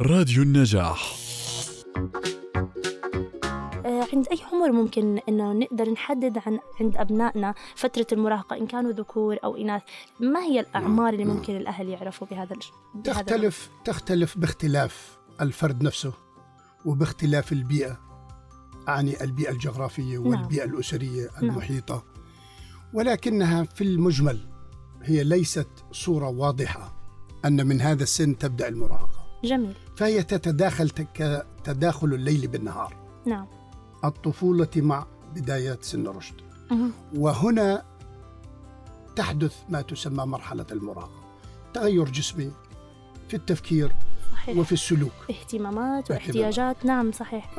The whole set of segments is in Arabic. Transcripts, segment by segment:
راديو النجاح. آه، عند أي عمر ممكن إنه نقدر نحدد عن عند أبنائنا فترة المراهقة إن كانوا ذكور أو إناث؟ ما هي الأعمار اللي ممكن الأهل يعرفوا بهذا تختلف تختلف باختلاف الفرد نفسه وباختلاف البيئة أعني البيئة الجغرافية والبيئة الأسرية المحيطة. ولكنها في المجمل هي ليست صورة واضحة أن من هذا السن تبدأ المراهقة. جميل. فهي تتداخل تداخل الليل بالنهار. نعم. الطفولة مع بدايات سن الرشد. وهنا تحدث ما تسمى مرحلة المراهقة. تغير جسمي في التفكير صحيح. وفي السلوك. اهتمامات اهتمامات. واحتياجات. نعم صحيح.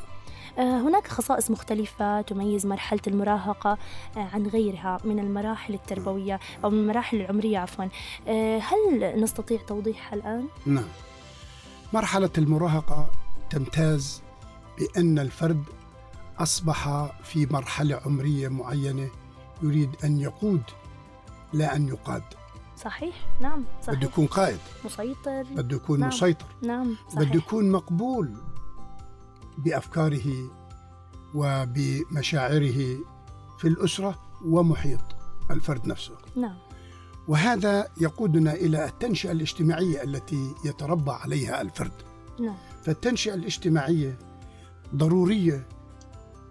آه، هناك خصائص مختلفة تميز مرحلة المراهقة آه، عن غيرها من المراحل التربوية أو من المراحل العمرية عفوا. آه، هل نستطيع توضيحها الآن؟ نعم. مرحلة المراهقة تمتاز بأن الفرد أصبح في مرحلة عمرية معينة يريد أن يقود لا أن يقاد. صحيح نعم بده صحيح يكون قائد. مسيطر. بده يكون نعم. مسيطر. نعم بده صحيح. يكون مقبول بأفكاره وبمشاعره في الأسرة ومحيط الفرد نفسه. نعم. وهذا يقودنا إلى التنشئة الاجتماعية التي يتربى عليها الفرد. نعم. فالتنشئة الاجتماعية ضرورية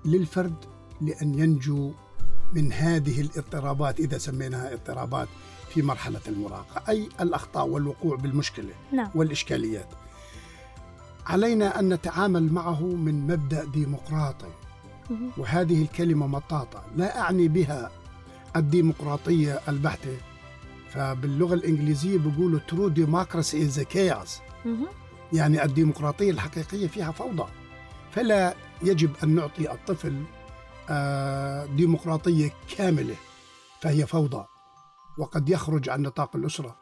للفرد لأن ينجو من هذه الاضطرابات إذا سميناها اضطرابات في مرحلة المراهقة أي الأخطاء والوقوع بالمشكلة نعم. والإشكاليات. علينا أن نتعامل معه من مبدأ ديمقراطي. وهذه الكلمة مطاطة لا أعني بها الديمقراطية البحتة فباللغة الإنجليزية بيقولوا is a chaos. مهم. يعني الديمقراطية الحقيقية فيها فوضى. فلا يجب أن نعطي الطفل آه، ديمقراطية كاملة فهي فوضى. وقد يخرج عن نطاق الأسرة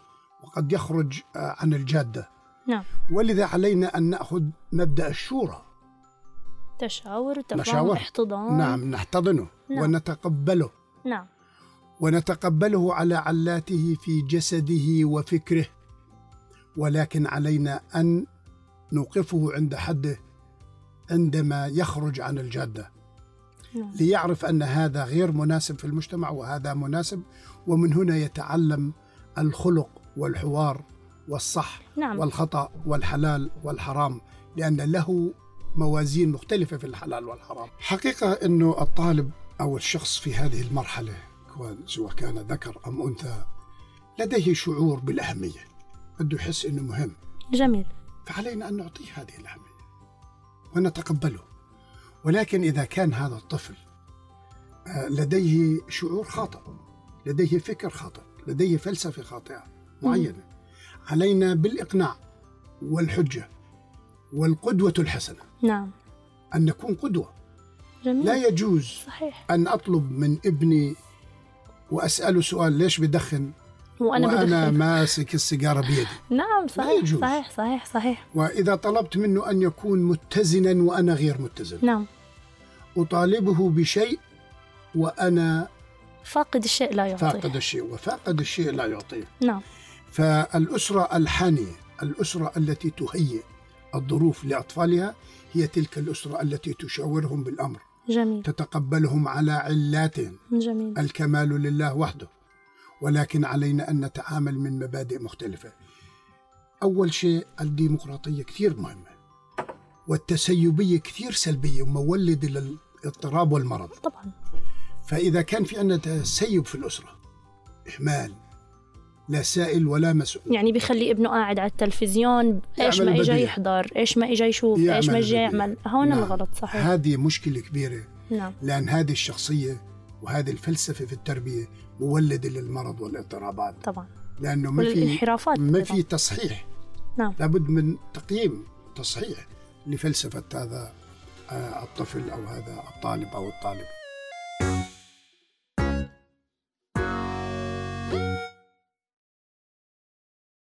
وقد يخرج آه، عن الجادة. نعم. ولذا علينا أن نأخذ مبدأ الشورى. تشاور تفاهم مشاور. احتضان. نعم نحتضنه نعم. ونتقبله. نعم. ونتقبله على علاته في جسده وفكره ولكن علينا أن نوقفه عند حده عندما يخرج عن الجادة نعم. ليعرف أن هذا غير مناسب في المجتمع وهذا مناسب ومن هنا يتعلم الخلق والحوار والصح نعم والخطأ والحلال والحرام لأن له موازين مختلفة في الحلال والحرام. حقيقة إنه الطالب أو الشخص في هذه المرحلة سواء كان ذكر أم أنثى لديه شعور بالأهمية. بده يحس إنه مهم، جميل. فعلينا أن نعطيه هذه الأهمية ونتقبله. ولكن إذا كان هذا الطفل آه، لديه شعور خاطئ، لديه فكر خاطئ، لديه فلسفة خاطئة معينة. علينا بالإقناع والحجة والقدوة الحسنة. نعم. أن نكون قدوة. جميل. لا يجوز صحيح. أن أطلب من ابني وأسأله سؤال ليش بدخن؟ وأنا وأنا بدخن. ماسك السيجارة بيدي. نعم صحيح. صحيح صحيح صحيح. وإذا طلبت منه أن يكون متزنا وأنا غير متزن. نعم. أطالبه بشيء وأنا فاقد الشيء لا يعطيه. فاقد الشيء وفاقد الشيء لا يعطيه. نعم. فالأسرة الحانية الأسرة التي تهيئ الظروف لأطفالها هي تلك الأسرة التي تشاورهم بالأمر. جميل. تتقبلهم على علاتهم جميل. الكمال لله وحده. ولكن علينا أن نتعامل من مبادئ مختلفة. أول شيء الديمقراطية كثير مهمة. والتسيبية كثير سلبية ومولدة للاضطراب والمرض. طبعا. فإذا كان في عندنا تسيب في الأسرة إهمال لا سائل ولا مسؤول. يعني بيخلي ابنه قاعد على التلفزيون إيش ما اجى. يحضر إيش ما اجى يشوف إيش ما اجى. يعمل. هون نعم. الغلط صحيح. هذه مشكلة كبيرة. نعم. لأن هذه الشخصية وهذه الفلسفة في التربية مولدة للمرض والاضطرابات. طبعا. لأنه ما في ما. في تصحيح. نعم. لابد من تقييم تصحيح لفلسفة هذا آه، الطفل أو هذا الطالب أو الطالبة.